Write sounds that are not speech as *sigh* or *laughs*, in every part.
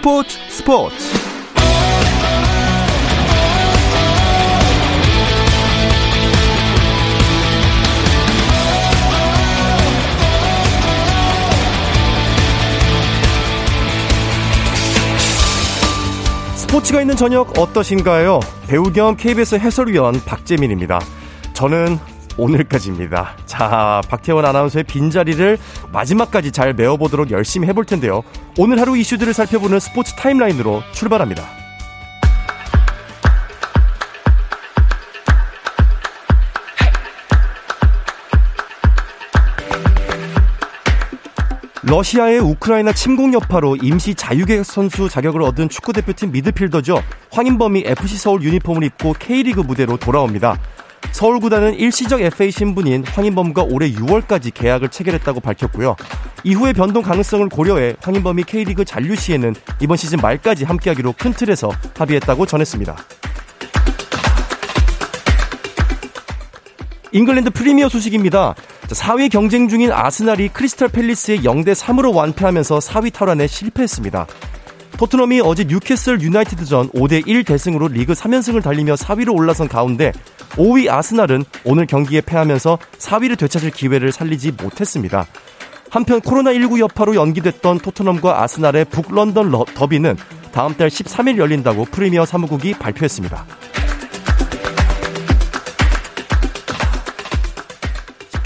스포츠 스포츠 스포츠가 있는 저녁 어떠신가요? 배우 겸 KBS 해설위원 박재민입니다. 저는 오늘까지입니다. 자, 박태원 아나운서의 빈자리를 마지막까지 잘 메워보도록 열심히 해볼 텐데요. 오늘 하루 이슈들을 살펴보는 스포츠 타임라인으로 출발합니다. 러시아의 우크라이나 침공 여파로 임시 자유계획 선수 자격을 얻은 축구대표팀 미드필더죠. 황인범이 FC 서울 유니폼을 입고 K리그 무대로 돌아옵니다. 서울 구단은 일시적 FA 신분인 황인범과 올해 6월까지 계약을 체결했다고 밝혔고요. 이후의 변동 가능성을 고려해 황인범이 K리그 잔류 시에는 이번 시즌 말까지 함께하기로 큰 틀에서 합의했다고 전했습니다. 잉글랜드 프리미어 소식입니다. 4위 경쟁 중인 아스날이 크리스탈 팰리스에 0대 3으로 완패하면서 4위 탈환에 실패했습니다. 토트넘이 어제 뉴캐슬 유나이티드전 5대 1 대승으로 리그 3연승을 달리며 4위로 올라선 가운데 5위 아스날은 오늘 경기에 패하면서 4위를 되찾을 기회를 살리지 못했습니다. 한편 코로나19 여파로 연기됐던 토트넘과 아스날의 북런던 더비는 다음 달 13일 열린다고 프리미어 사무국이 발표했습니다.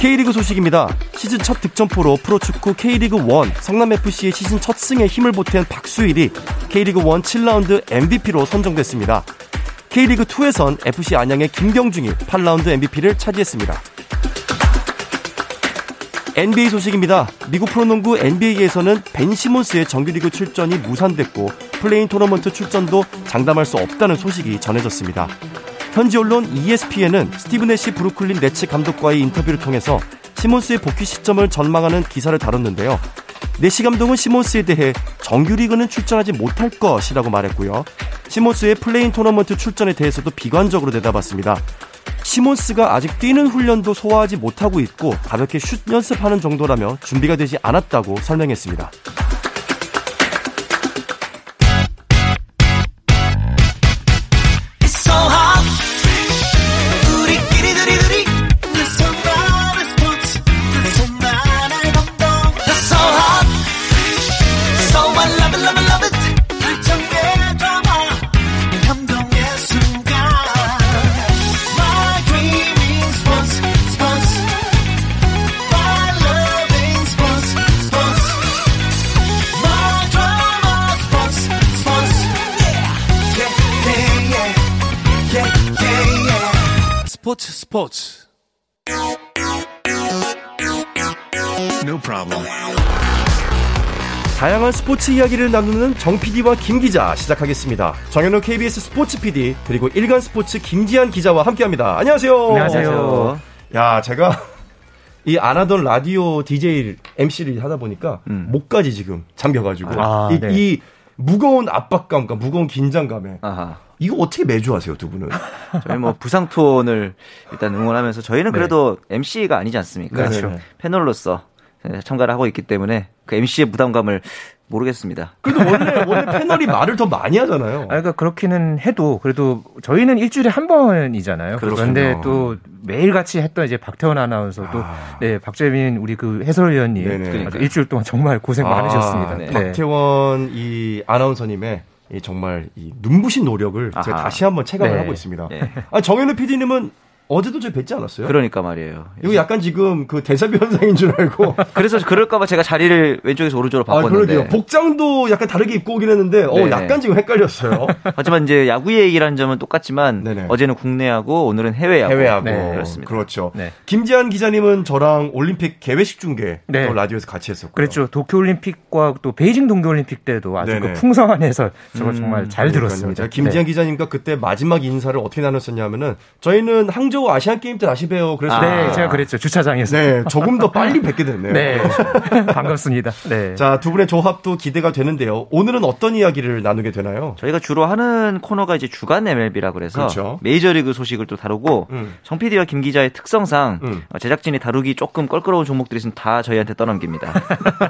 K리그 소식입니다. 시즌 첫 득점포로 프로축구 K리그 1 성남FC의 시즌 첫 승에 힘을 보탠 박수일이 K리그 1 7라운드 MVP로 선정됐습니다. K리그 2에선 FC 안양의 김경중이 8라운드 MVP를 차지했습니다. NBA 소식입니다. 미국 프로농구 NBA에서는 벤 시몬스의 정규리그 출전이 무산됐고 플레이인 토너먼트 출전도 장담할 수 없다는 소식이 전해졌습니다. 현지 언론 ESPN은 스티브 내시 브루클린 네츠 감독과의 인터뷰를 통해서 시몬스의 복귀 시점을 전망하는 기사를 다뤘는데요. 내시 감독은 시몬스에 대해 정규리그는 출전하지 못할 것이라고 말했고요. 시몬스의 플레이인 토너먼트 출전에 대해서도 비관적으로 내다봤습니다. 시몬스가 아직 뛰는 훈련도 소화하지 못하고 있고 가볍게 슛 연습하는 정도라며 준비가 되지 않았다고 설명했습니다. 스포츠 이야기를 나누는 정 PD와 김 기자 시작하겠습니다. 정현우 KBS 스포츠 PD 그리고 일간 스포츠 김지한 기자와 함께합니다. 안녕하세요. 안녕하세요. 야 제가 이안 하던 라디오 DJ MC를 하다 보니까 음. 목까지 지금 잠겨가지고 아, 이, 네. 이, 무거운 압박감과 무거운 긴장감에 아하. 이거 어떻게 매주 하세요, 두 분은? *laughs* 저희 뭐 부상 투혼을 일단 응원하면서 저희는 네. 그래도 네. MC가 아니지 않습니까? 그렇죠. 패널로서 참가를 하고 있기 때문에 그 MC의 부담감을 모르겠습니다. 그래도 원래 원래 패널이 말을 더 많이 하잖아요. 아, 그러니까 그렇기는 해도 그래도 저희는 일주일에 한 번이잖아요. 그렇군요. 그런데 또 매일 같이 했던 이제 박태원 아나운서도 아. 네 박재민 우리 그 해설위원님 일주일 동안 정말 고생 아, 많으셨습니다. 네. 박태원 이 아나운서님의 이 정말 이 눈부신 노력을 아하. 제가 다시 한번 체감을 네. 하고 있습니다. 네. 아, 정현우 PD님은 어제도 저희 뵀지 않았어요? 그러니까 말이에요. 이거 약간 지금 그 대사비 현상인 줄 알고. *laughs* 그래서 그럴까봐 제가 자리를 왼쪽에서 오른쪽으로 아, 바꿨는데. 아, 그러게요. 복장도 약간 다르게 입고 오긴 했는데, 어, 약간 지금 헷갈렸어요. *laughs* 하지만 이제 야구 얘기라는 점은 똑같지만, 네네. 어제는 국내야구, 오늘은 해외야구. 해외야구. 네. 그렇습니다. 그렇죠. 네. 김지한 기자님은 저랑 올림픽 개회식 중계 네. 라디오에서 같이 했었고. 그렇죠. 도쿄올림픽과 또 베이징 동계올림픽 때도 아주 그 풍성한 해설 정말 음, 정말 잘 들었습니다. 김지한 네. 기자님과 그때 마지막 인사를 어떻게 나눴었냐면은, 저희는 항 항저우 아시안 게임 때 다시 봬요. 그래서 아, 네, 제가 그랬죠 주차장에서. 네, 조금 더 빨리 뵙게 됐네요. 네, *laughs* 반갑습니다. 네. 자, 두 분의 조합도 기대가 되는데요. 오늘은 어떤 이야기를 나누게 되나요? 저희가 주로 하는 코너가 이제 주간 MLB라 그래서 그렇죠. 메이저리그 소식을 또 다루고 음. 정 PD와 김 기자의 특성상 음. 제작진이 다루기 조금 껄끄러운 종목들이 있으면 다 저희한테 떠넘깁니다.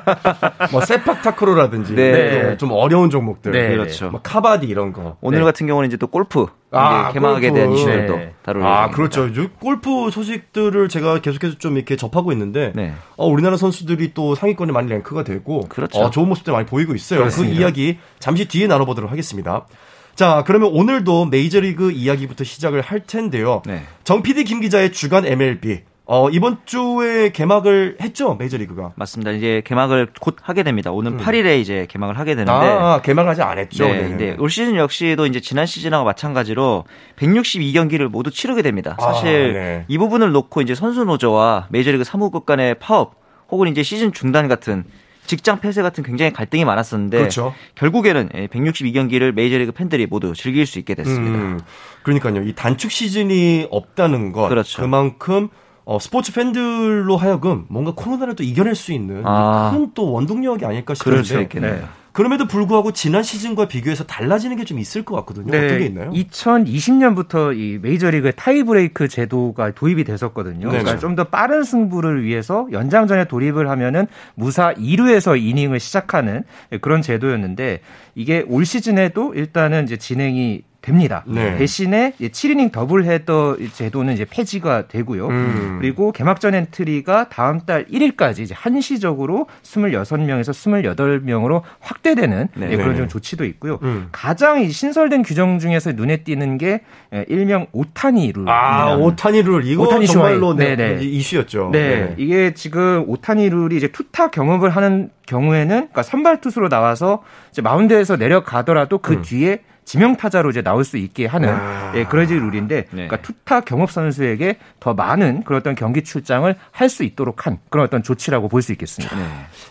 *laughs* 뭐 세팍 타크로라든지 네. 좀 어려운 종목들, 네. 그렇죠. 뭐 카바디 이런 거. 오늘 네. 같은 경우는 이제 또 골프 아, 개막에 골프. 대한 이슈들도 네. 다루려 아, 그렇죠. 골프 소식들을 제가 계속해서 좀 이렇게 접하고 있는데 네. 어, 우리나라 선수들이 또 상위권에 많이 랭크가 되고 그렇죠. 어, 좋은 모습들 많이 보이고 있어요. 그 그렇습니다. 그 이야기 잠시 뒤에 나눠보도록 하겠습니다. 자, 그러면 오늘도 메이저리그 이야기부터 시작을 할 텐데요. 네. 정 PD 김 기자의 주간 MLB 어, 이번 주에 개막을 했죠, 메이저리그가. 맞습니다. 이제 개막을 곧 하게 됩니다. 오늘 음. 8일에 이제 개막을 하게 되는데. 아, 개막을 아직 안 했죠. 네. 네. 올 시즌 역시도 이제 지난 시즌하고 마찬가지로 162경기를 모두 치르게 됩니다. 아, 사실 아, 네. 이 부분을 놓고 이제 선수 노조와 메이저리그 사무국 간의 파업 혹은 이제 시즌 중단 같은 직장 폐쇄 같은 굉장히 갈등이 많았었는데 그렇죠. 결국에는 162경기를 메이저리그 팬들이 모두 즐길 수 있게 됐습니다. 음, 그러니까요. 이 단축 시즌이 없다는 것 그렇죠. 그만큼 어, 스포츠 팬들로 하여금 뭔가 코로나를 또 이겨낼 수 있는 아. 큰또 원동력이 아닐까 싶은데. 네. 그럼에도 불구하고 지난 시즌과 비교해서 달라지는 게 좀 있을 것 같거든요. 네, 어떤 게 있나요? 2020년부터 이 메이저리그 타이브레이크 제도가 도입이 됐었거든요. 네, 그러니까 좀 더 빠른 승부를 위해서 연장전에 돌입을 하면은 무사 2루에서 이닝을 시작하는 그런 제도였는데 이게 올 시즌에도 일단은 이제 진행이 됩니다. 네. 대신에 7이닝 더블 헤더 제도는 이제 폐지가 되고요. 음. 그리고 개막전 엔트리가 다음 달 1일까지 이제 한시적으로 26명에서 28명으로 확대되는 네. 예, 그런 좀 조치도 있고요. 음. 가장 신설된 규정 중에서 눈에 띄는 게 예, 일명 오타니 룰. 아, 오타니 룰. 이거 오타니 정말로 네, 네. 이슈였죠. 네. 네. 이게 지금 오타니 룰이 이제 투타 겸업을 하는 경우에는 그러니까 선발 투수로 나와서 이제 마운드에서 내려가더라도 그 음. 뒤에 지명 타자로 이제 나올 수 있게 하는 아. 예, 그런 룰인데 네. 그러니까 투타 겸업 선수에게 더 많은 그런 어떤 경기 출장을 할 수 있도록 한 그런 어떤 조치라고 볼 수 있겠습니다. 네.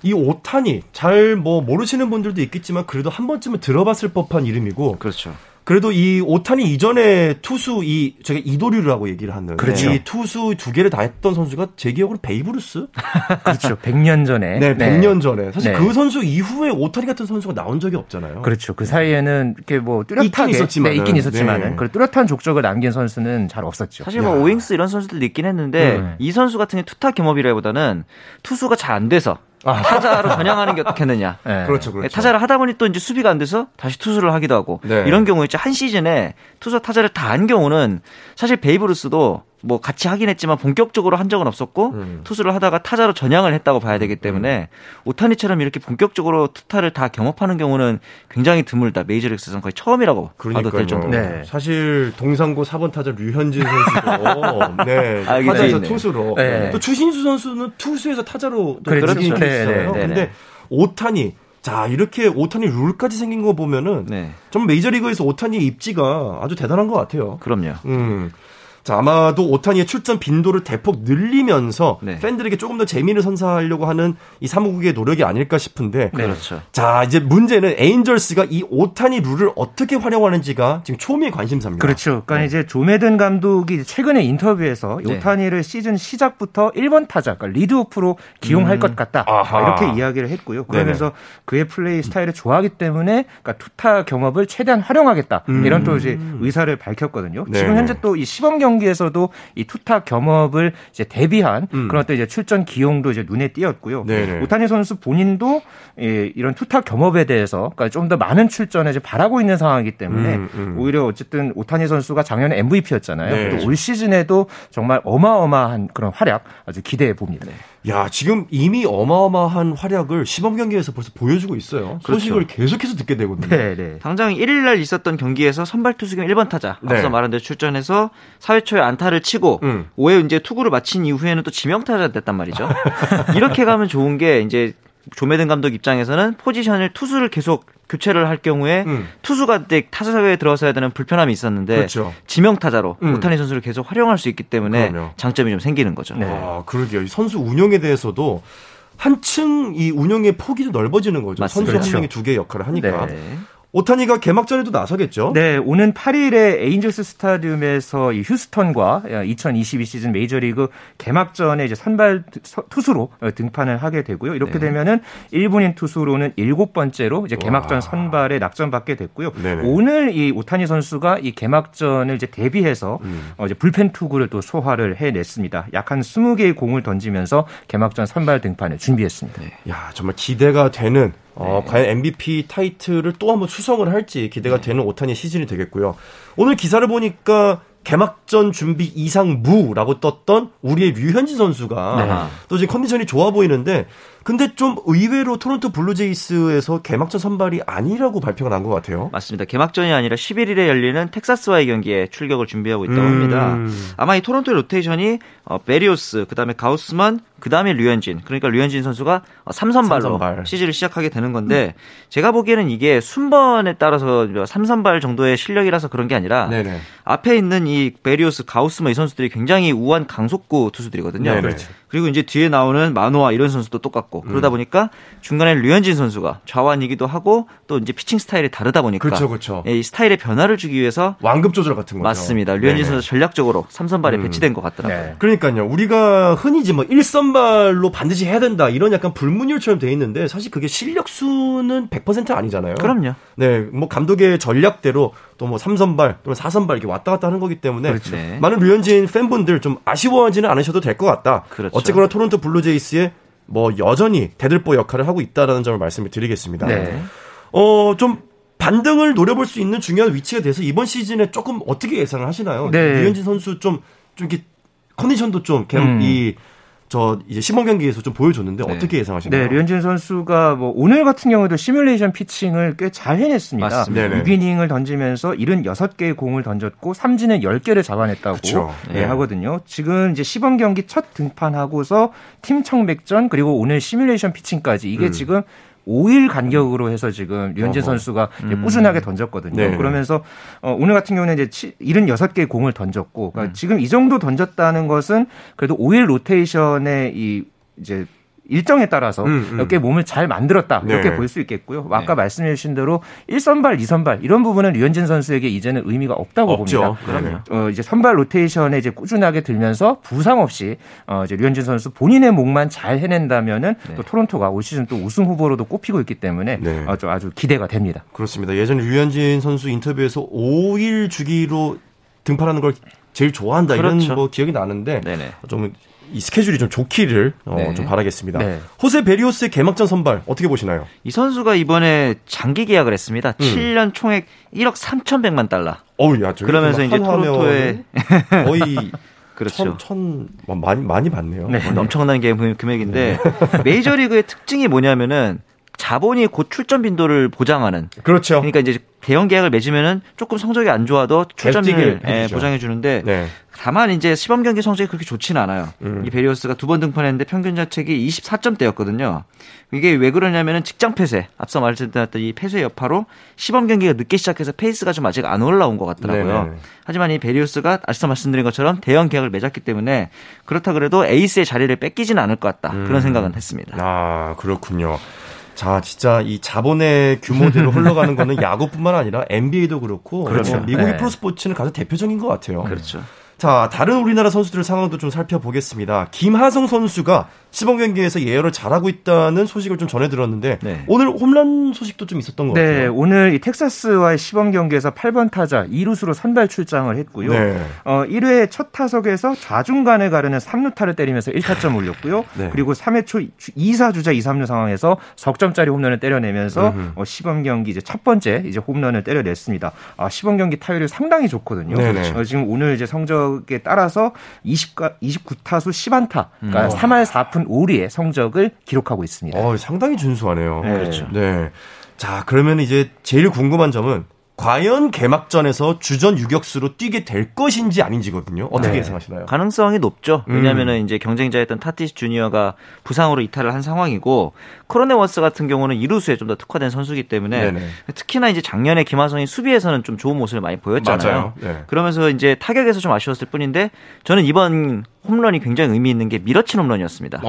이 오타니 잘 뭐 모르시는 분들도 있겠지만 그래도 한 번쯤은 들어봤을 법한 이름이고 그렇죠. 그래도 이 오타니 이전에 투수 이 제가 이도류라고 얘기를 하는 그렇죠. 이 투수 두 개를 다 했던 선수가 제 기억으로 베이브루스 *laughs* 그렇죠 100년 전에 네 100년 전에 사실 네. 그 선수 이후에 오타니 같은 선수가 나온 적이 없잖아요. 그렇죠 그 사이에는 이렇게 뭐 뚜렷하게 있긴 있었지만 네, 있긴 있었지만은 네. 그 뚜렷한 족적을 남긴 선수는 잘 없었죠. 사실 뭐 야. 오윙스 이런 선수들도 있긴 했는데 네. 이 선수 같은 게 투타 겸업이라기보다는 투수가 잘 안 돼서 아. 타자로 전향하는 게 어떻겠느냐. 네. 그렇죠, 그렇죠. 타자를 하다 보니 또 이제 수비가 안 돼서 다시 투수를 하기도 하고 네. 이런 경우에 한 시즌에 투수 타자를 다 한 경우는 사실 베이브루스도 뭐 같이 하긴 했지만 본격적으로 한 적은 없었고 음. 투수를 하다가 타자로 전향을 했다고 봐야 되기 때문에 음. 오타니처럼 이렇게 본격적으로 투타를 다 겸업하는 경우는 굉장히 드물다. 메이저리그에서는 거의 처음이라고 봐도 될 정도. 네. 사실 동산고 4번 타자 류현진 선수도 *laughs* 네, 아, 타자에서 네. 투수로 네. 또 추신수 선수는 투수에서 타자로 그렇죠. 있어요. 네, 네, 네, 근데 오타니 자, 이렇게 오타니 룰까지 생긴 거 보면은 네. 좀 메이저리그에서 오타니의 입지가 아주 대단한 것 같아요. 그럼요. 음. 자, 아마도 오타니의 출전 빈도를 대폭 늘리면서 네. 팬들에게 조금 더 재미를 선사하려고 하는 이 사무국의 노력이 아닐까 싶은데. 네, 그렇죠. 자, 이제 문제는 에인절스가 이 오타니 룰을 어떻게 활용하는지가 지금 초미의 관심사입니다. 그렇죠. 그러니까 네. 이제 조메든 감독이 최근에 인터뷰에서 네. 오타니를 시즌 시작부터 1번 타자, 그러니까 리드오프로 기용할 음. 것 같다. 아하. 이렇게 이야기를 했고요. 그러면서 네네. 그의 플레이 스타일을 좋아하기 때문에 그러니까 투타 겸업을 최대한 활용하겠다. 음. 이런 또 이제 의사를 밝혔거든요. 네 지금 현재 또 이 시범 경기 경기에서도 이 투타 겸업을 이제 대비한 음. 그런 어떤 이제 출전 기용도 이제 눈에 띄었고요. 네네. 오타니 선수 본인도 예, 이런 투타 겸업에 대해서 그러니까 좀 더 많은 출전을 이제 바라고 있는 상황이기 때문에 음, 음. 오히려 어쨌든 오타니 선수가 작년에 MVP였잖아요. 네. 또 올 시즌에도 정말 어마어마한 그런 활약 아주 기대해 봅니다. 네. 야, 지금 이미 어마어마한 활약을 시범 경기에서 벌써 보여주고 있어요. 그렇죠. 소식을 계속해서 듣게 되거든요. 네, 네. 당장 1일 날 있었던 경기에서 선발 투수 겸 1번 타자 네. 앞서 말한 대로 출전해서 4회 초에 안타를 치고 음. 5회 이제 투구를 마친 이후에는 또 지명 타자 됐단 말이죠. *laughs* 이렇게 가면 좋은 게 이제 조메든 감독 입장에서는 포지션을 투수를 계속 교체를 할 경우에 음. 투수가 타자에 들어서야 되는 불편함이 있었는데 그렇죠. 지명 타자로 음. 오타니 선수를 계속 활용할 수 있기 때문에 그럼요. 장점이 좀 생기는 거죠. 네. 아, 그러게요. 선수 운영에 대해서도 한층 이 운영의 폭이 좀 넓어지는 거죠. 맞습니다. 선수 한 그렇죠. 명이 두 개의 역할을 하니까. 네. 오타니가 개막전에도 나서겠죠? 네, 오는 8일에 에인절스 스타디움에서 휴스턴과 2022 시즌 메이저리그 개막전에 이제 선발 투수로 등판을 하게 되고요. 이렇게 네. 되면은 일본인 투수로는 일곱 번째로 이제 개막전 와. 선발에 낙점받게 됐고요. 네네. 오늘 이 오타니 선수가 이 개막전을 이제 대비해서 음. 어 이제 불펜 투구를 또 소화를 해냈습니다. 약 한 20개의 공을 던지면서 개막전 선발 등판을 준비했습니다. 네. 야, 정말 기대가 되는 어, 네. 과연 MVP 타이틀을 또 한번 수성을 할지 기대가 네. 되는 오타니 시즌이 되겠고요. 오늘 기사를 보니까 개막전 준비 이상무라고 떴던 우리의 류현진 선수가 네. 또 지금 컨디션이 좋아 보이는데 근데 좀 의외로 토론토 블루제이스에서 개막전 선발이 아니라고 발표가 난 것 같아요. 맞습니다. 개막전이 아니라 11일에 열리는 텍사스와의 경기에 출격을 준비하고 있다고 합니다. 음. 아마 이 토론토 로테이션이 어, 베리오스, 그다음에 가우스만, 그다음에 류현진. 그러니까 류현진 선수가 3선발로 어, 3선발. 시즌을 시작하게 되는 건데 음. 제가 보기에는 이게 순번에 따라서 3선발 정도의 실력이라서 그런 게 아니라 네네. 앞에 있는 이 베리오스, 가우스만 이 선수들이 굉장히 우완 강속구 투수들이거든요. 네네. 그리고 이제 뒤에 나오는 마노아 이런 선수도 똑같고 음. 그러다 보니까 중간에 류현진 선수가 좌완이기도 하고 또 이제 피칭 스타일이 다르다 보니까 그렇죠, 그렇죠. 이 스타일의 변화를 주기 위해서 완급 조절 같은 거죠. 맞습니다. 류현진 네네. 선수 전략적으로 3선발에 음. 배치된 것 같더라고요. 네. 그러니까요. 우리가 흔히 이제 뭐 1선발로 반드시 해야 된다 이런 약간 불문율처럼 돼 있는데 사실 그게 실력순은 100% 아니잖아요. 그럼요. 네, 뭐 감독의 전략대로 또 뭐 3선발 또는 4선발 이렇게 왔다 갔다 하는 거기 때문에 그렇죠. 네. 많은 류현진 팬분들 좀 아쉬워하지는 않으셔도 될 것 같다. 그렇죠. 어쨌거나 토론토 블루제이스의 뭐 여전히 대들보 역할을 하고 있다라는 점을 말씀을 드리겠습니다. 네. 어, 좀 반등을 노려볼 수 있는 중요한 위치에 대해서 이번 시즌에 조금 어떻게 예상을 하시나요? 네. 류현진 선수 좀, 좀 이렇게 컨디션도 좀, 음. 이, 저 이제 시범 경기에서 좀 보여줬는데 네. 어떻게 예상하시나요? 네, 류현진 선수가 뭐 오늘 같은 경우도 시뮬레이션 피칭을 꽤 잘 해냈습니다. 맞습니다. 6이닝을 던지면서 76개의 공을 던졌고 삼진은 10개를 잡아냈다고 네. 네. 하거든요. 지금 이제 시범 경기 첫 등판하고서 팀 청백전 그리고 오늘 시뮬레이션 피칭까지 이게 음. 지금 5일 간격으로 해서 지금 류현진 어허. 선수가 음. 꾸준하게 던졌거든요. 네. 그러면서 어, 오늘 같은 경우는 이제 76개의 공을 던졌고 그러니까 음. 지금 이 정도 던졌다는 것은 그래도 5일 로테이션의 이 이제 일정에 따라서 음, 음. 이렇게 몸을 잘 만들었다 이렇게 네. 볼수 있겠고요. 뭐 아까 네. 말씀해 주신 대로 1선발, 2선발 이런 부분은 류현진 선수에게 이제는 의미가 없다고 없죠. 봅니다. 그럼요. 어, 이제 선발 로테이션에 이제 꾸준하게 들면서 부상 없이 어, 이제 류현진 선수 본인의 목만 잘 해낸다면은 네. 또 토론토가 올 시즌 또 우승 후보로도 꼽히고 있기 때문에 네. 어, 아주 기대가 됩니다. 그렇습니다. 예전에 류현진 선수 인터뷰에서 5일 주기로 등판하는 걸 제일 좋아한다 그렇죠. 이런 뭐 기억이 나는데 네네. 좀 이 스케줄이 좀 좋기를 어, 네. 좀 바라겠습니다. 네. 호세 베리오스의 개막전 선발 어떻게 보시나요? 이 선수가 이번에 장기 계약을 했습니다. 음. 7년 총액 1억 3,100만 달러. 어우, 야, 그러면서 이제 토론토에 거의 *laughs* 그렇죠. 천, 천뭐 많이 많이 받네요. 네. 엄청난 금액인데 네. *laughs* 메이저리그의 특징이 뭐냐면은 자본이 곧 출전 빈도를 보장하는. 그렇죠. 그러니까 이제 대형 계약을 맺으면은 조금 성적이 안 좋아도 출전을 예, 보장해 주는데 네. 다만 이제 시범 경기 성적이 그렇게 좋지는 않아요. 음. 이 베리오스가 두 번 등판했는데 평균 자책이 24점대였거든요. 이게 왜 그러냐면은 직장 폐쇄, 앞서 말씀드렸던 이 폐쇄 여파로 시범 경기가 늦게 시작해서 페이스가 좀 아직 안 올라온 것 같더라고요. 네네. 하지만 이 베리오스가 앞서 말씀드린 것처럼 대형 계약을 맺었기 때문에 그렇다 그래도 에이스의 자리를 뺏기지는 않을 것 같다. 음. 그런 생각은 했습니다. 아 그렇군요. 자, 진짜 이 자본의 규모대로 *laughs* 흘러가는 거는 야구뿐만 아니라 NBA도 그렇고 그렇죠. 미국의 네. 프로스포츠는 가장 대표적인 것 같아요. 그렇죠. 자, 다른 우리나라 선수들 상황도 좀 살펴보겠습니다. 김하성 선수가 시범 경기에서 예열을 잘하고 있다는 소식을 좀 전해 들었는데 네. 오늘 홈런 소식도 좀 있었던 것 네, 같아요. 네, 오늘 이 텍사스와의 시범 경기에서 8번 타자 2루수로 선발 출장을 했고요. 네. 어, 1회 첫 타석에서 좌중간을 가르는 3루타를 때리면서 1타점 올렸고요. *laughs* 네. 그리고 3회 초 2사 주자 2, 3루 상황에서 석점짜리 홈런을 때려내면서 어, 시범 경기 이제 첫 번째 이제 홈런을 때려냈습니다. 아, 시범 경기 타율이 상당히 좋거든요. 어, 지금 오늘 이제 성적에 따라서 20, 29타수 10안타, 그러니까 음. 3할 4푼 5리의 성적을 기록하고 있습니다. 어, 상당히 준수하네요. 네. 그렇죠. 네. 자, 그러면 이제 제일 궁금한 점은 과연 개막전에서 주전 유격수로 뛰게 될 것인지 아닌지거든요. 어떻게 네. 예상하시나요? 가능성이 높죠. 왜냐하면 음. 이제 경쟁자였던 타티스 주니어가 부상으로 이탈을 한 상황이고 크로넨워스 같은 경우는 이루수에 좀 더 특화된 선수이기 때문에 네네. 특히나 이제 작년에 김하성이 수비에서는 좀 좋은 모습을 많이 보였잖아요. 네. 그러면서 이제 타격에서 좀 아쉬웠을 뿐인데 저는 이번 홈런이 굉장히 의미 있는 게 밀어친 홈런이었습니다.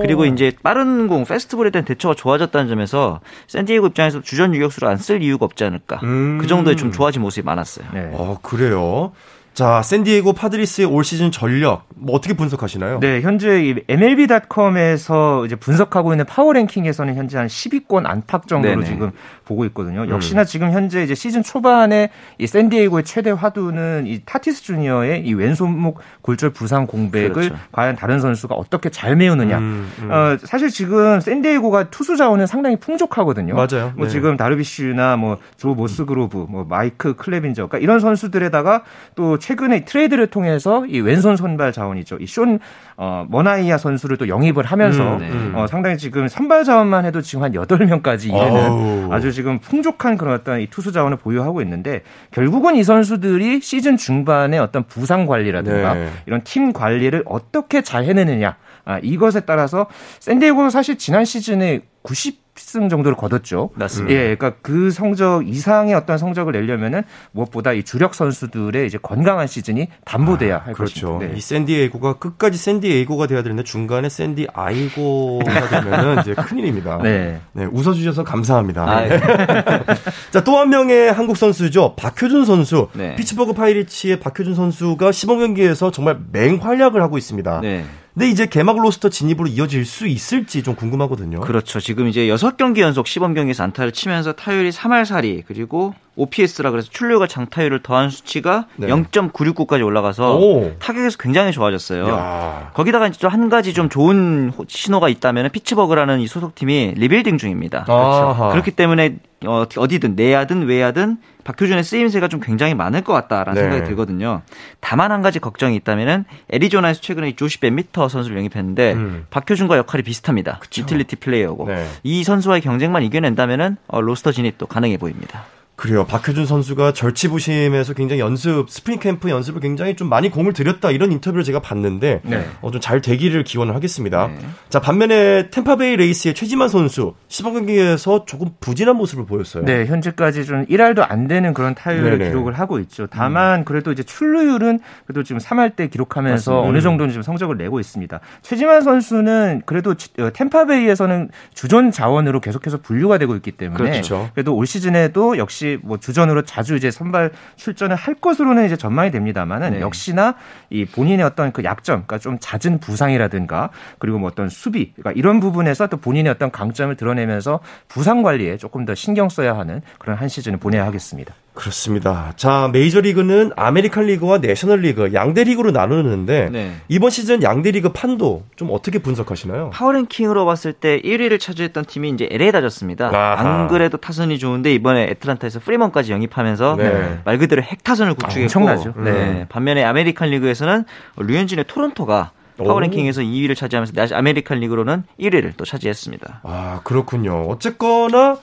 그리고 이제 빠른 공, 페스트볼에 대한 대처가 좋아졌다는 점에서 샌디에고 입장에서 주전 유격수를 안 쓸 이유가 없지 않을까. 음. 그 정도의 좀 좋아진 모습이 많았어요. 네. 어, 그래요. 자, 샌디에고 파드리스의 올 시즌 전력 뭐 어떻게 분석하시나요? 네, 현재 MLB.com에서 이제 분석하고 있는 파워 랭킹에서는 현재 한 10위권 안팎 정도로 네네. 지금 보고 있거든요. 음. 역시나 음. 지금 현재 이제 시즌 초반에 이 샌디에고의 최대 화두는 이 타티스 주니어의 이 왼손목 골절 부상 공백을 그렇죠. 과연 다른 선수가 어떻게 잘 메우느냐. 음, 음. 어, 사실 지금 샌디에고가 투수 자원은 상당히 풍족하거든요. 맞아요. 뭐 네. 지금 다르빗슈나 뭐 조 머스그로브, 뭐 마이크 클레빈저, 그러니까 이런 선수들에다가 또 최근에 트레이드를 통해서 이 왼손 선발 자원이죠. 이 숀 어, 머나이아 선수를 또 영입을 하면서 음, 네. 어, 상당히 지금 선발 자원만 해도 지금 한 8명까지 이르는 아주 지금 풍족한 그런 어떤 이 투수 자원을 보유하고 있는데 결국은 이 선수들이 시즌 중반에 어떤 부상 관리라든가 네. 이런 팀 관리를 어떻게 잘 해내느냐 아, 이것에 따라서 샌디에고는 사실 지난 시즌에 90 승 정도를 거뒀죠. 맞습니다. 예, 그러니까 그 성적 이상의 어떤 성적을 내려면은 무엇보다 이 주력 선수들의 이제 건강한 시즌이 담보돼야 아, 할 그렇죠. 것입니다. 네. 이 샌디에이고가 끝까지 샌디에이고가 돼야 되는데 중간에 샌디 아이고가 되면은 이제 큰일입니다. 네. 네, 웃어주셔서 감사합니다. 아, 네. *laughs* 자, 또 한 명의 한국 선수죠. 박효준 선수. 네. 피츠버그 파이리츠의 박효준 선수가 시범 경기에서 정말 맹활약을 하고 있습니다. 네. 근데 이제 개막 로스터 진입으로 이어질 수 있을지 좀 궁금하거든요. 그렇죠. 지금 이제 6경기 연속 시범 경기에서 안타를 치면서 타율이 3할 4리 그리고 OPS라 그래서 출루율과 장타율을 더한 수치가 네. 0.969까지 올라가서 오. 타격에서 굉장히 좋아졌어요. 야. 거기다가 이제 한 가지 좀 좋은 신호가 있다면 피츠버그라는 이 소속팀이 리빌딩 중입니다. 그렇죠. 그렇기 때문에 어, 어디든 내야든 외야든 박효준의 쓰임새가 좀 굉장히 많을 것 같다라는 네. 생각이 들거든요. 다만 한 가지 걱정이 있다면은 애리조나에서 최근에 조시 밴미터 선수를 영입했는데 음. 박효준과 역할이 비슷합니다. 그쵸. 유틸리티 플레이어고 네. 이 선수와의 경쟁만 이겨낸다면은 어, 로스터 진입도 가능해 보입니다. 그래요. 박효준 선수가 절치부심해서 굉장히 연습, 스프링 캠프 연습을 굉장히 좀 많이 공을 들였다 이런 인터뷰를 제가 봤는데 네. 어, 좀 잘 되기를 기원을 하겠습니다. 네. 자 반면에 템파베이 레이스의 최지만 선수 시범 경기에서 조금 부진한 모습을 보였어요. 네, 현재까지 좀 1할도 안 되는 그런 타율을 네네. 기록을 하고 있죠. 다만 음. 그래도 이제 출루율은 그래도 지금 3할 때 기록하면서 맞습니다. 어느 정도는 지금 성적을 내고 있습니다. 최지만 선수는 그래도 어, 템파베이에서는 주전 자원으로 계속해서 분류가 되고 있기 때문에 그렇죠. 그래도 올 시즌에도 역시 뭐 주전으로 자주 이제 선발 출전을 할 것으로는 이제 전망이 됩니다만은 네. 역시나 이 본인의 어떤 그 약점, 그러니까 좀 잦은 부상이라든가 그리고 뭐 어떤 수비, 그러니까 이런 부분에서 또 본인의 어떤 강점을 드러내면서 부상 관리에 조금 더 신경 써야 하는 그런 한 시즌을 보내야 하겠습니다. 그렇습니다. 자, 메이저리그는 아메리칸 리그와 내셔널 리그 양대 리그로 나누는데 네. 이번 시즌 양대 리그 판도 좀 어떻게 분석하시나요? 파워랭킹으로 봤을 때 1위를 차지했던 팀이 이제 LA 다저스입니다. 안 그래도 타선이 좋은데 이번에 애틀란타에서 프리먼까지 영입하면서 네. 말 그대로 핵타선을 구축했고 엄청나죠. 네. 네. 반면에 아메리칸 리그에서는 류현진의 토론토가 파워랭킹에서 2위를 차지하면서 아메리칸 리그로는 1위를 또 차지했습니다. 아 그렇군요. 어쨌거나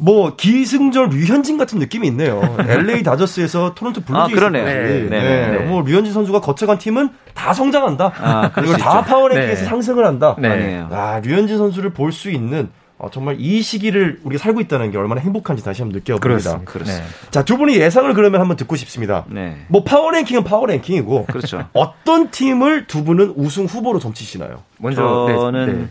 뭐 기승전 류현진 같은 느낌이 있네요. LA 다저스에서 토론토 블루제이스. 아, 그러네요. 네. 네. 네. 네. 뭐 류현진 선수가 거쳐간 팀은 다 성장한다. 아, 그리고 다 파워랭킹에서 네. 상승을 한다. 네. 아, 류현진 선수를 볼 수 있는 어, 정말 이 시기를 우리가 살고 있다는 게 얼마나 행복한지 다시 한번 느껴봅니다. 그렇습니다. 네. 자, 두 분이 예상을 그러면 한번 듣고 싶습니다. 네. 뭐 파워랭킹은 파워랭킹이고 그렇죠. 어떤 팀을 두 분은 우승 후보로 점치시나요? 먼저 저는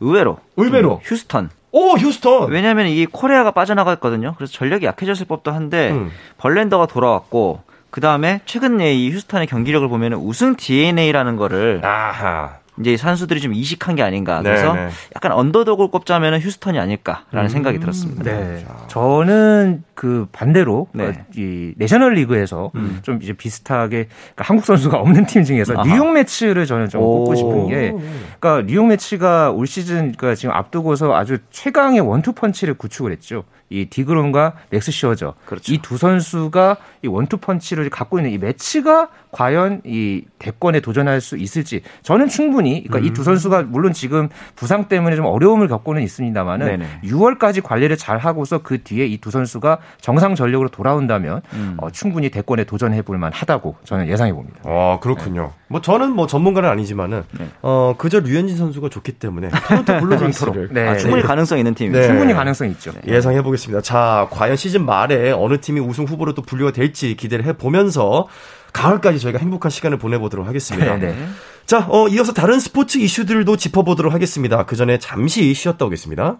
의외로 의외로 휴스턴 오 휴스턴. 왜냐하면 이 코레아가 빠져나갔거든요. 그래서 전력이 약해졌을 법도 한데 음. 벌렌더가 돌아왔고 그 다음에 최근에 이 휴스턴의 경기력을 보면 우승 DNA라는 거를 아하. 이제 선수들이 좀 이식한 게 아닌가. 그래서 네네. 약간 언더독을 꼽자면 휴스턴이 아닐까라는 음, 생각이 들었습니다. 네. 저는 그 반대로 네. 어, 이 내셔널 리그에서 음. 좀 이제 비슷하게 그러니까 한국 선수가 없는 팀 중에서 아하. 뉴욕 메츠를 저는 좀 꼽고 싶은 게 그러니까 뉴욕 메츠가 올 시즌 그러니까 지금 앞두고서 아주 최강의 원투 펀치를 구축을 했죠. 이 디그롬과 맥스 슈어저 그렇죠. 이 두 선수가 이 원투 펀치를 갖고 있는 이 메츠가 과연 이 대권에 도전할 수 있을지 저는 충분히 그러니까 음. 이 두 선수가 물론 지금 부상 때문에 좀 어려움을 겪고는 있습니다만은 네네. 6월까지 관리를 잘 하고서 그 뒤에 이 두 선수가 정상 전력으로 돌아온다면 음. 어, 충분히 대권에 도전해 볼 만하다고 저는 예상해 봅니다. 아 그렇군요. 네. 뭐 저는 뭐 전문가는 아니지만은 네. 어 그저 류현진 선수가 좋기 때문에 토론토 *laughs* 블루징스를 네. 아, 충분히 가능성 있는 팀 네. 충분히 가능성 있죠. 예상해 보겠습니다. 자 과연 시즌 말에 어느 팀이 우승 후보로 또 분류가 될지 기대를 해 보면서 가을까지 저희가 행복한 시간을 보내보도록 하겠습니다. 네. 네. 자, 어, 이어서 다른 스포츠 이슈들도 짚어보도록 하겠습니다. 그 전에 잠시 쉬었다 오겠습니다.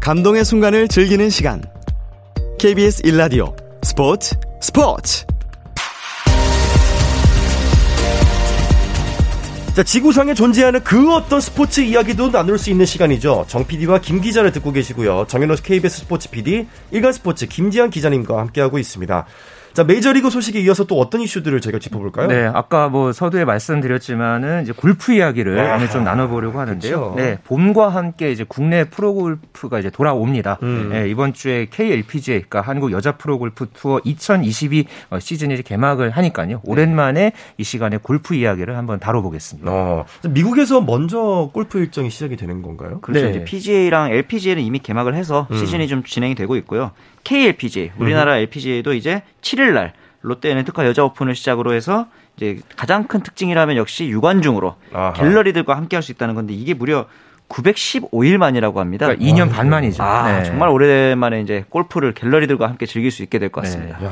감동의 순간을 즐기는 시간. KBS 일라디오 스포츠 스포츠. 자, 지구상에 존재하는 그 어떤 스포츠 이야기도 나눌 수 있는 시간이죠. 정 PD와 김 기자를 듣고 계시고요. 정현호 KBS 스포츠 PD, 일간 스포츠 김지한 기자님과 함께하고 있습니다. 자, 메이저리그 소식에 이어서 또 어떤 이슈들을 저희가 짚어볼까요? 네, 아까 뭐 서두에 말씀드렸지만은 이제 골프 이야기를 아, 오늘 좀 나눠보려고 하는데요. 그쵸. 네, 봄과 함께 이제 국내 프로골프가 이제 돌아옵니다. 음. 네, 이번 주에 KLPGA, 그러니까 한국 여자 프로골프 투어 2022 어, 시즌이 이제 개막을 하니까요. 네. 오랜만에 이 시간에 골프 이야기를 한번 다뤄보겠습니다. 어, 미국에서 먼저 골프 일정이 시작이 되는 건가요? 그렇죠. 네. 이제 PGA랑 LPGA는 이미 개막을 해서 음. 시즌이 좀 진행이 되고 있고요. KLPGA, 우리나라 음. LPGA도 이제 7일 날 롯데 엔트카 여자 오픈을 시작으로 해서 이제 가장 큰 특징이라면 역시 유관중으로 아하. 갤러리들과 함께 할 수 있다는 건데 이게 무려 915일 만이라고 합니다. 그러니까 2년 반 만이죠. 아, 네. 정말 오랜만에 이제 골프를 갤러리들과 함께 즐길 수 있게 될 것 같습니다. 네.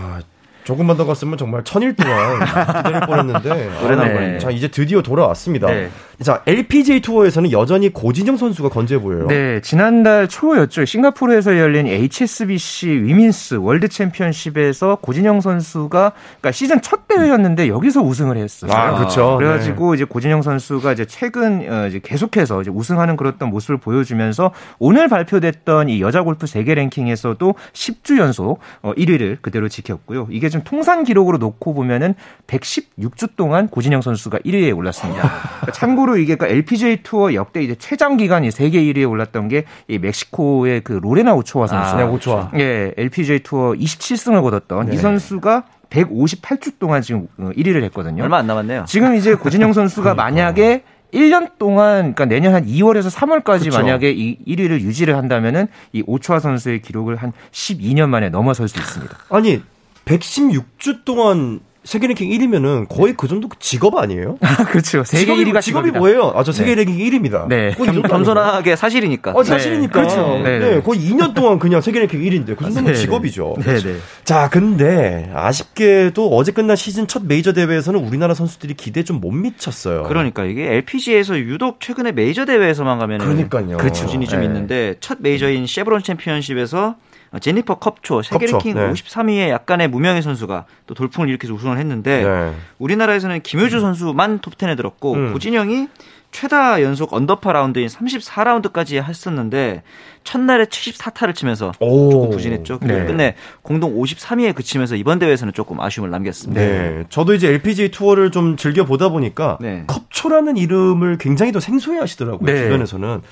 야, 조금만 더 갔으면 정말 천일 동안 기다릴 뻔했는데. *laughs* 남았네. 자, 이제 드디어 돌아왔습니다. 네. 자, LPGA 투어에서는 여전히 고진영 선수가 건재 보여요. 네, 지난달 초였죠. 싱가포르에서 열린 HSBC 위민스 월드 챔피언십에서 고진영 선수가 그러니까 시즌 첫 대회였는데 여기서 우승을 했어요. 아, 그렇죠. 그래가지고 네. 이제 고진영 선수가 이제 최근 어, 이제 계속해서 이제 우승하는 그런 모습을 보여주면서 오늘 발표됐던 이 여자 골프 세계 랭킹에서도 10주 연속 1위를 어, 그대로 지켰고요. 이게 좀 통산 기록으로 놓고 보면은 116주 동안 고진영 선수가 1위에 올랐습니다. *laughs* 그러니까 참고 참고로 이게 그러니까 LPGA 투어 역대 이제 최장 기간이 세계 1위에 올랐던 게 이 멕시코의 그 로레나 오초아 선수. 아, 오초아. 예, LPGA 투어 27승을 거뒀던 네. 이 선수가 158주 동안 지금 1위를 어, 했거든요. 얼마 안 남았네요. 지금 이제 고진영 선수가 그러니까. 만약에 1년 동안 그러니까 내년 한 2월에서 3월까지 그쵸. 만약에 이 1위를 유지를 한다면은 이 오초아 선수의 기록을 한 12년 만에 넘어설 수 있습니다. 아니 116주 동안 세계 랭킹 1위면은 거의 그 정도 직업 아니에요? 아, 그렇죠. 세계 직업이, 1위가 직업이 뭐예요? 아, 저 세계 네. 랭킹 1위입니다. 네. 겸, 겸손하게 사실이니까. 어, 사실이니까. 네. 그렇죠. 네, 네. 거의 2년 동안 그냥 세계 랭킹 1위인데 그 정도면 네. 직업이죠. 네, 네. 자, 근데 아쉽게도 어제 끝난 시즌 첫 메이저 대회에서는 우리나라 선수들이 기대에 좀 못 미쳤어요. 그러니까 이게 LPGA에서 유독 최근에 메이저 대회에서만 가면 그러니까요. 그 수준이 좀 있는데 첫 메이저인 쉐브론 챔피언십에서 어, 제니퍼 컵초 세계 컵초, 랭킹 네. 53위의 약간의 무명의 선수가 또 돌풍을 일으켜서 우승을 했는데 네. 우리나라에서는 김효주 선수만 톱10에 들었고 음. 고진영이 최다 연속 언더파 라운드인 34라운드까지 했었는데 첫날에 74타를 치면서 오. 조금 부진했죠. 네. 끝내 공동 53위에 그치면서 이번 대회에서는 조금 아쉬움을 남겼습니다. 네. 저도 이제 LPGA 투어를 좀 즐겨 보다 보니까 네. 컵초라는 이름을 굉장히 더 생소해 하시더라고요. 네. 주변에서는.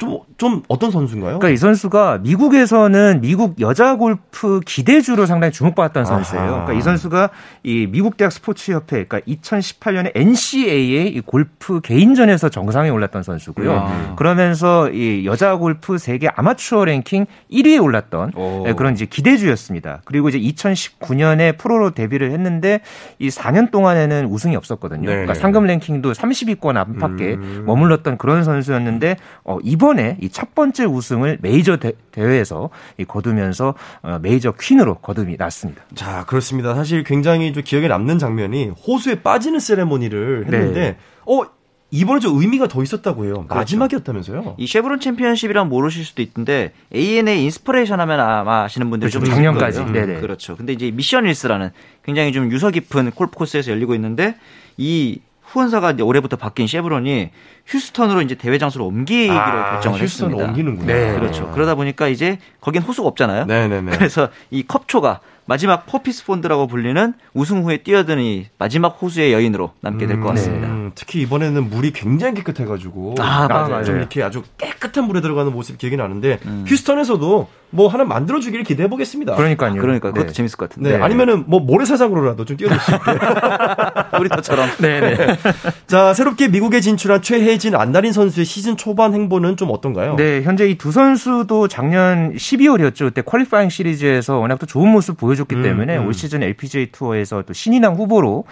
좀, 좀 어떤 선수인가요? 그러니까 이 선수가 미국에서는 미국 여자 골프 기대주로 상당히 주목받았던 선수예요. 그러니까 이 선수가 이 미국 대학 스포츠 협회, 그러니까 2018년에 NCAA 이 골프 개인전에서 정상에 올랐던 선수고요. 아. 그러면서 이 여자 골프 세계 아마추어 랭킹 1위에 올랐던 오. 네, 그런 이제 기대주였습니다. 그리고 이제 2019년에 프로로 데뷔를 했는데 이 4년 동안에는 우승이 없었거든요. 네 그러니까 상금 랭킹도 30위권 안팎에 음. 머물렀던 그런 선수였는데 어, 이번 이번에 이 첫 번째 우승을 메이저 대회에서 거두면서 어, 메이저 퀸으로 거듭이 났습니다. 자, 그렇습니다. 사실 굉장히 좀 기억에 남는 장면이 호수에 빠지는 세레모니를 했는데 네. 어 이번에 좀 의미가 더 있었다고 해요. 그렇죠. 마지막이었다면서요? 이 쉐브론 챔피언십이랑 모르실 수도 있는데 ANA 인스퍼레이션 하면 아마 아시는 분들이 그렇죠. 좀 작년까지. 네네. 그렇죠. 근데 이제 미션 힐스라는 굉장히 좀 유서 깊은 골프 코스에서 열리고 있는데 이 후원사가 이제 올해부터 바뀐 쉐브론이 휴스턴으로 이제 대회 장소를 옮기기로 아, 결정을 했습니다. 옮기는구나. 네, 그렇죠. 그러다 보니까 이제 거긴 호수가 없잖아요. 네네네. 그래서 이 컵초가 마지막 포피스 폰드라고 불리는 우승 후에 뛰어드는 마지막 호수의 여인으로 남게 될 것 같습니다. 음, 네. 특히 이번에는 물이 굉장히 깨끗해가지고 아, 맞아요. 좀 이렇게 아주 깨끗한 물에 들어가는 모습 기억이 나는데 음. 휴스턴에서도 뭐 하나 만들어 주기를 기대해 보겠습니다. 그러니까요. 아, 그러니까 그것도 네. 재밌을 것 같은데. 네. 아니면은 뭐 모래사장으로라도 좀 뛰어줄 수 있게. *laughs* 우리처럼. *laughs* 네, 네. 자, 새롭게 미국에 진출한 최혜진 안나린 선수의 시즌 초반 행보는 좀 어떤가요? 네, 현재 이 두 선수도 작년 12월이었죠. 그때 퀄리파잉 시리즈에서 워낙 또 좋은 모습 보여줬 기 음, 때문에 음. 올 시즌 LPGA 투어에서 또 신인왕 후보로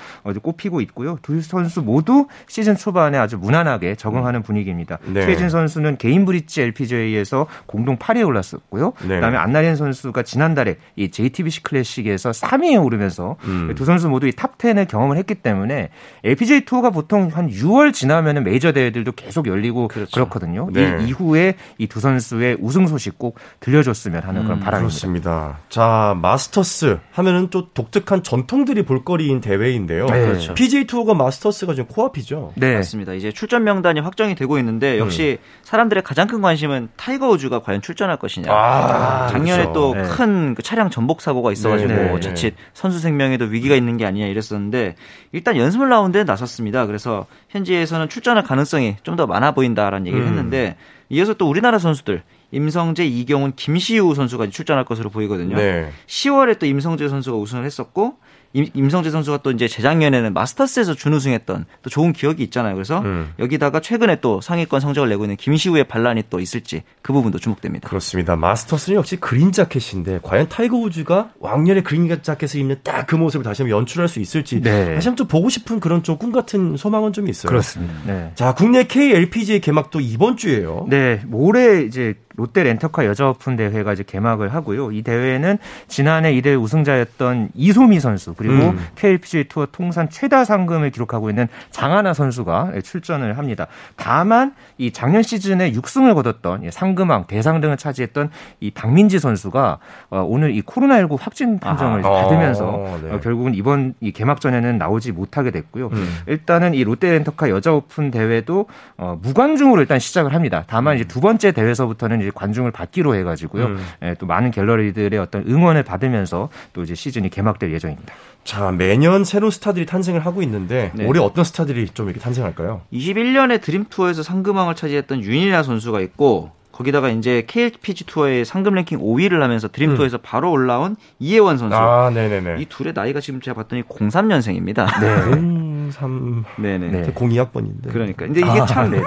꼽히고 있고요. 두 선수 모두 시즌 초반에 아주 무난하게 적응하는 분위기입니다. 네. 최혜진 선수는 개인 브릿지 LPGA에서 공동 8위에 올랐었고요. 네. 그다음에 안나린 선수가 지난달에 이 JTBC 클래식에서 3위에 오르면서 음. 두 선수 모두 이탑 10을 경험을 했기 때문에 LPGA 투어가 보통 한 6월 지나면은 메이저 대회들도 계속 열리고 그렇죠. 그렇거든요. 네. 이 이후에 이 두 선수의 우승 소식 꼭 들려줬으면 하는 그런 음, 바람입니다. 그렇습니다. 자 마스터스 하면은 또 독특한 전통들이 볼거리인 대회인데요. 네. 그렇죠. PGA 투어가 마스터스가 지금 코앞이죠. 네 맞습니다. 이제 출전 명단이 확정이 되고 있는데 역시 음. 사람들의 가장 큰 관심은 타이거 우즈가 과연 출전할 것이냐. 아, 아, 작년에 그렇죠. 또큰 네. 그 차량 전복 사고가 있어가지고 네, 네, 자칫 선수 생명에도 위기가 있는 게 아니냐 이랬었는데 일단 연습을 라운드에 나섰습니다. 그래서 현지에서는 출전할 가능성이 좀 더 많아 보인다라는 얘기를 음. 했는데 이어서 또 우리나라 선수들 임성재, 이경훈, 김시우 선수가 출전할 것으로 보이거든요. 네. 10월에 또 임성재 선수가 우승을 했었고 임, 성재 선수가 또 이제 재작년에는 마스터스에서 준우승했던 또 좋은 기억이 있잖아요. 그래서 음. 여기다가 최근에 또 상위권 성적을 내고 있는 김시우의 반란이 또 있을지 그 부분도 주목됩니다. 그렇습니다. 마스터스는 역시 그린 자켓인데 과연 타이거 우즈가 왕년의 그린 자켓을 입는 딱 그 모습을 다시 한번 연출할 수 있을지 네. 다시 한번 좀 보고 싶은 그런 좀 꿈 같은 소망은 좀 있어요. 그렇습니다. 네. 자, 국내 KLPGA 개막도 이번 주에요. 네, 모레 이제 롯데 렌터카 여자 오픈 대회가 이제 개막을 하고요. 이 대회는 지난해 이 대회 우승자였던 이소미 선수 그리고 음. KLPGA 투어 통산 최다 상금을 기록하고 있는 장하나 선수가 출전을 합니다. 다만 이 작년 시즌에 6승을 거뒀던 상금왕 대상 등을 차지했던 이 박민지 선수가 어, 오늘 이 코로나19 확진 판정을 아, 받으면서 어, 네. 어, 결국은 이번 이 개막전에는 나오지 못하게 됐고요. 음. 일단은 이 롯데 렌터카 여자 오픈 대회도 어, 무관중으로 일단 시작을 합니다. 다만 이제 두 번째 대회서부터는 이제 관중을 받기로 해가지고요. 음. 예, 또 많은 갤러리들의 어떤 응원을 받으면서 또 이제 시즌이 개막될 예정입니다. 자, 매년 새로운 스타들이 탄생을 하고 있는데 네. 올해 어떤 스타들이 좀 이렇게 탄생할까요? 21년에 드림 투어에서 상금왕을 차지했던 윤이나 선수가 있고 거기다가 이제 KLPG 투어의 상금 랭킹 5위를 하면서 드림 투어에서 음. 바로 올라온 이예원 선수. 아, 네네네. 이 둘의 나이가 지금 제가 봤더니 03년생입니다. 네. *laughs* 03. 네네. 네. 02학번인데. 그러니까. 근데 이게 아, 참 *laughs*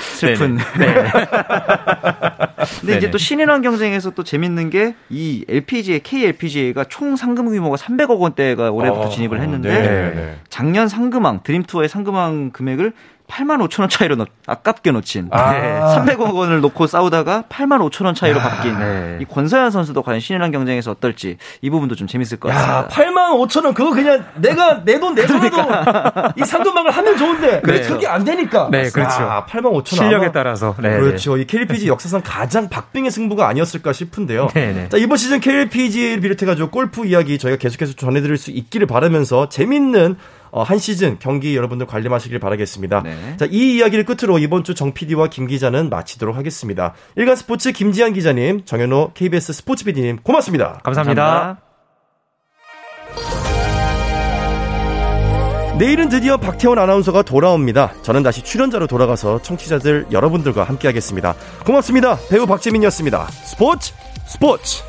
슬픈. 네. *laughs* 근데 이제 또 신인왕 경쟁에서 또 재밌는 게 이 LPGA, KLPGA가 총 상금 규모가 300억 원대가 올해부터 어, 진입을 했는데 네. 작년 상금왕 드림 투어의 상금왕 금액을 8만 5천 원 차이로 넣, 아깝게 놓친 아. 네. 300억 원을 놓고 싸우다가 8만 5천 원 차이로 야. 바뀐 네. 이 권서연 선수도 과연 신인왕 경쟁에서 어떨지 이 부분도 좀 재밌을 것 같습니다. 8만 5천 원 그거 그냥 내가 내 돈 내서라도 그러니까. *laughs* 이 상금망을 하면 좋은데 그렇죠. 그게 안 되니까. 네, 그렇죠. 아, 8만 5천 원 실력에 따라서. 네, 그렇죠. 이 KLPG 역사상 가장 박빙의 승부가 아니었을까 싶은데요. 네, 네. 자, 이번 시즌 KLPG를 비롯해 가지고 골프 이야기 저희가 계속해서 전해드릴 수 있기를 바라면서 재밌는 어, 한 시즌 경기 여러분들 관림하시길 바라겠습니다. 네. 자, 이 이야기를 끝으로 이번 주 정 PD와 김 기자는 마치도록 하겠습니다. 일간 스포츠 김지한 기자님, 정현호 KBS 스포츠 PD님 고맙습니다. 감사합니다. 감사합니다. 내일은 드디어 박태원 아나운서가 돌아옵니다. 저는 다시 출연자로 돌아가서 청취자들 여러분들과 함께하겠습니다. 고맙습니다. 배우 박재민이었습니다. 스포츠 스포츠.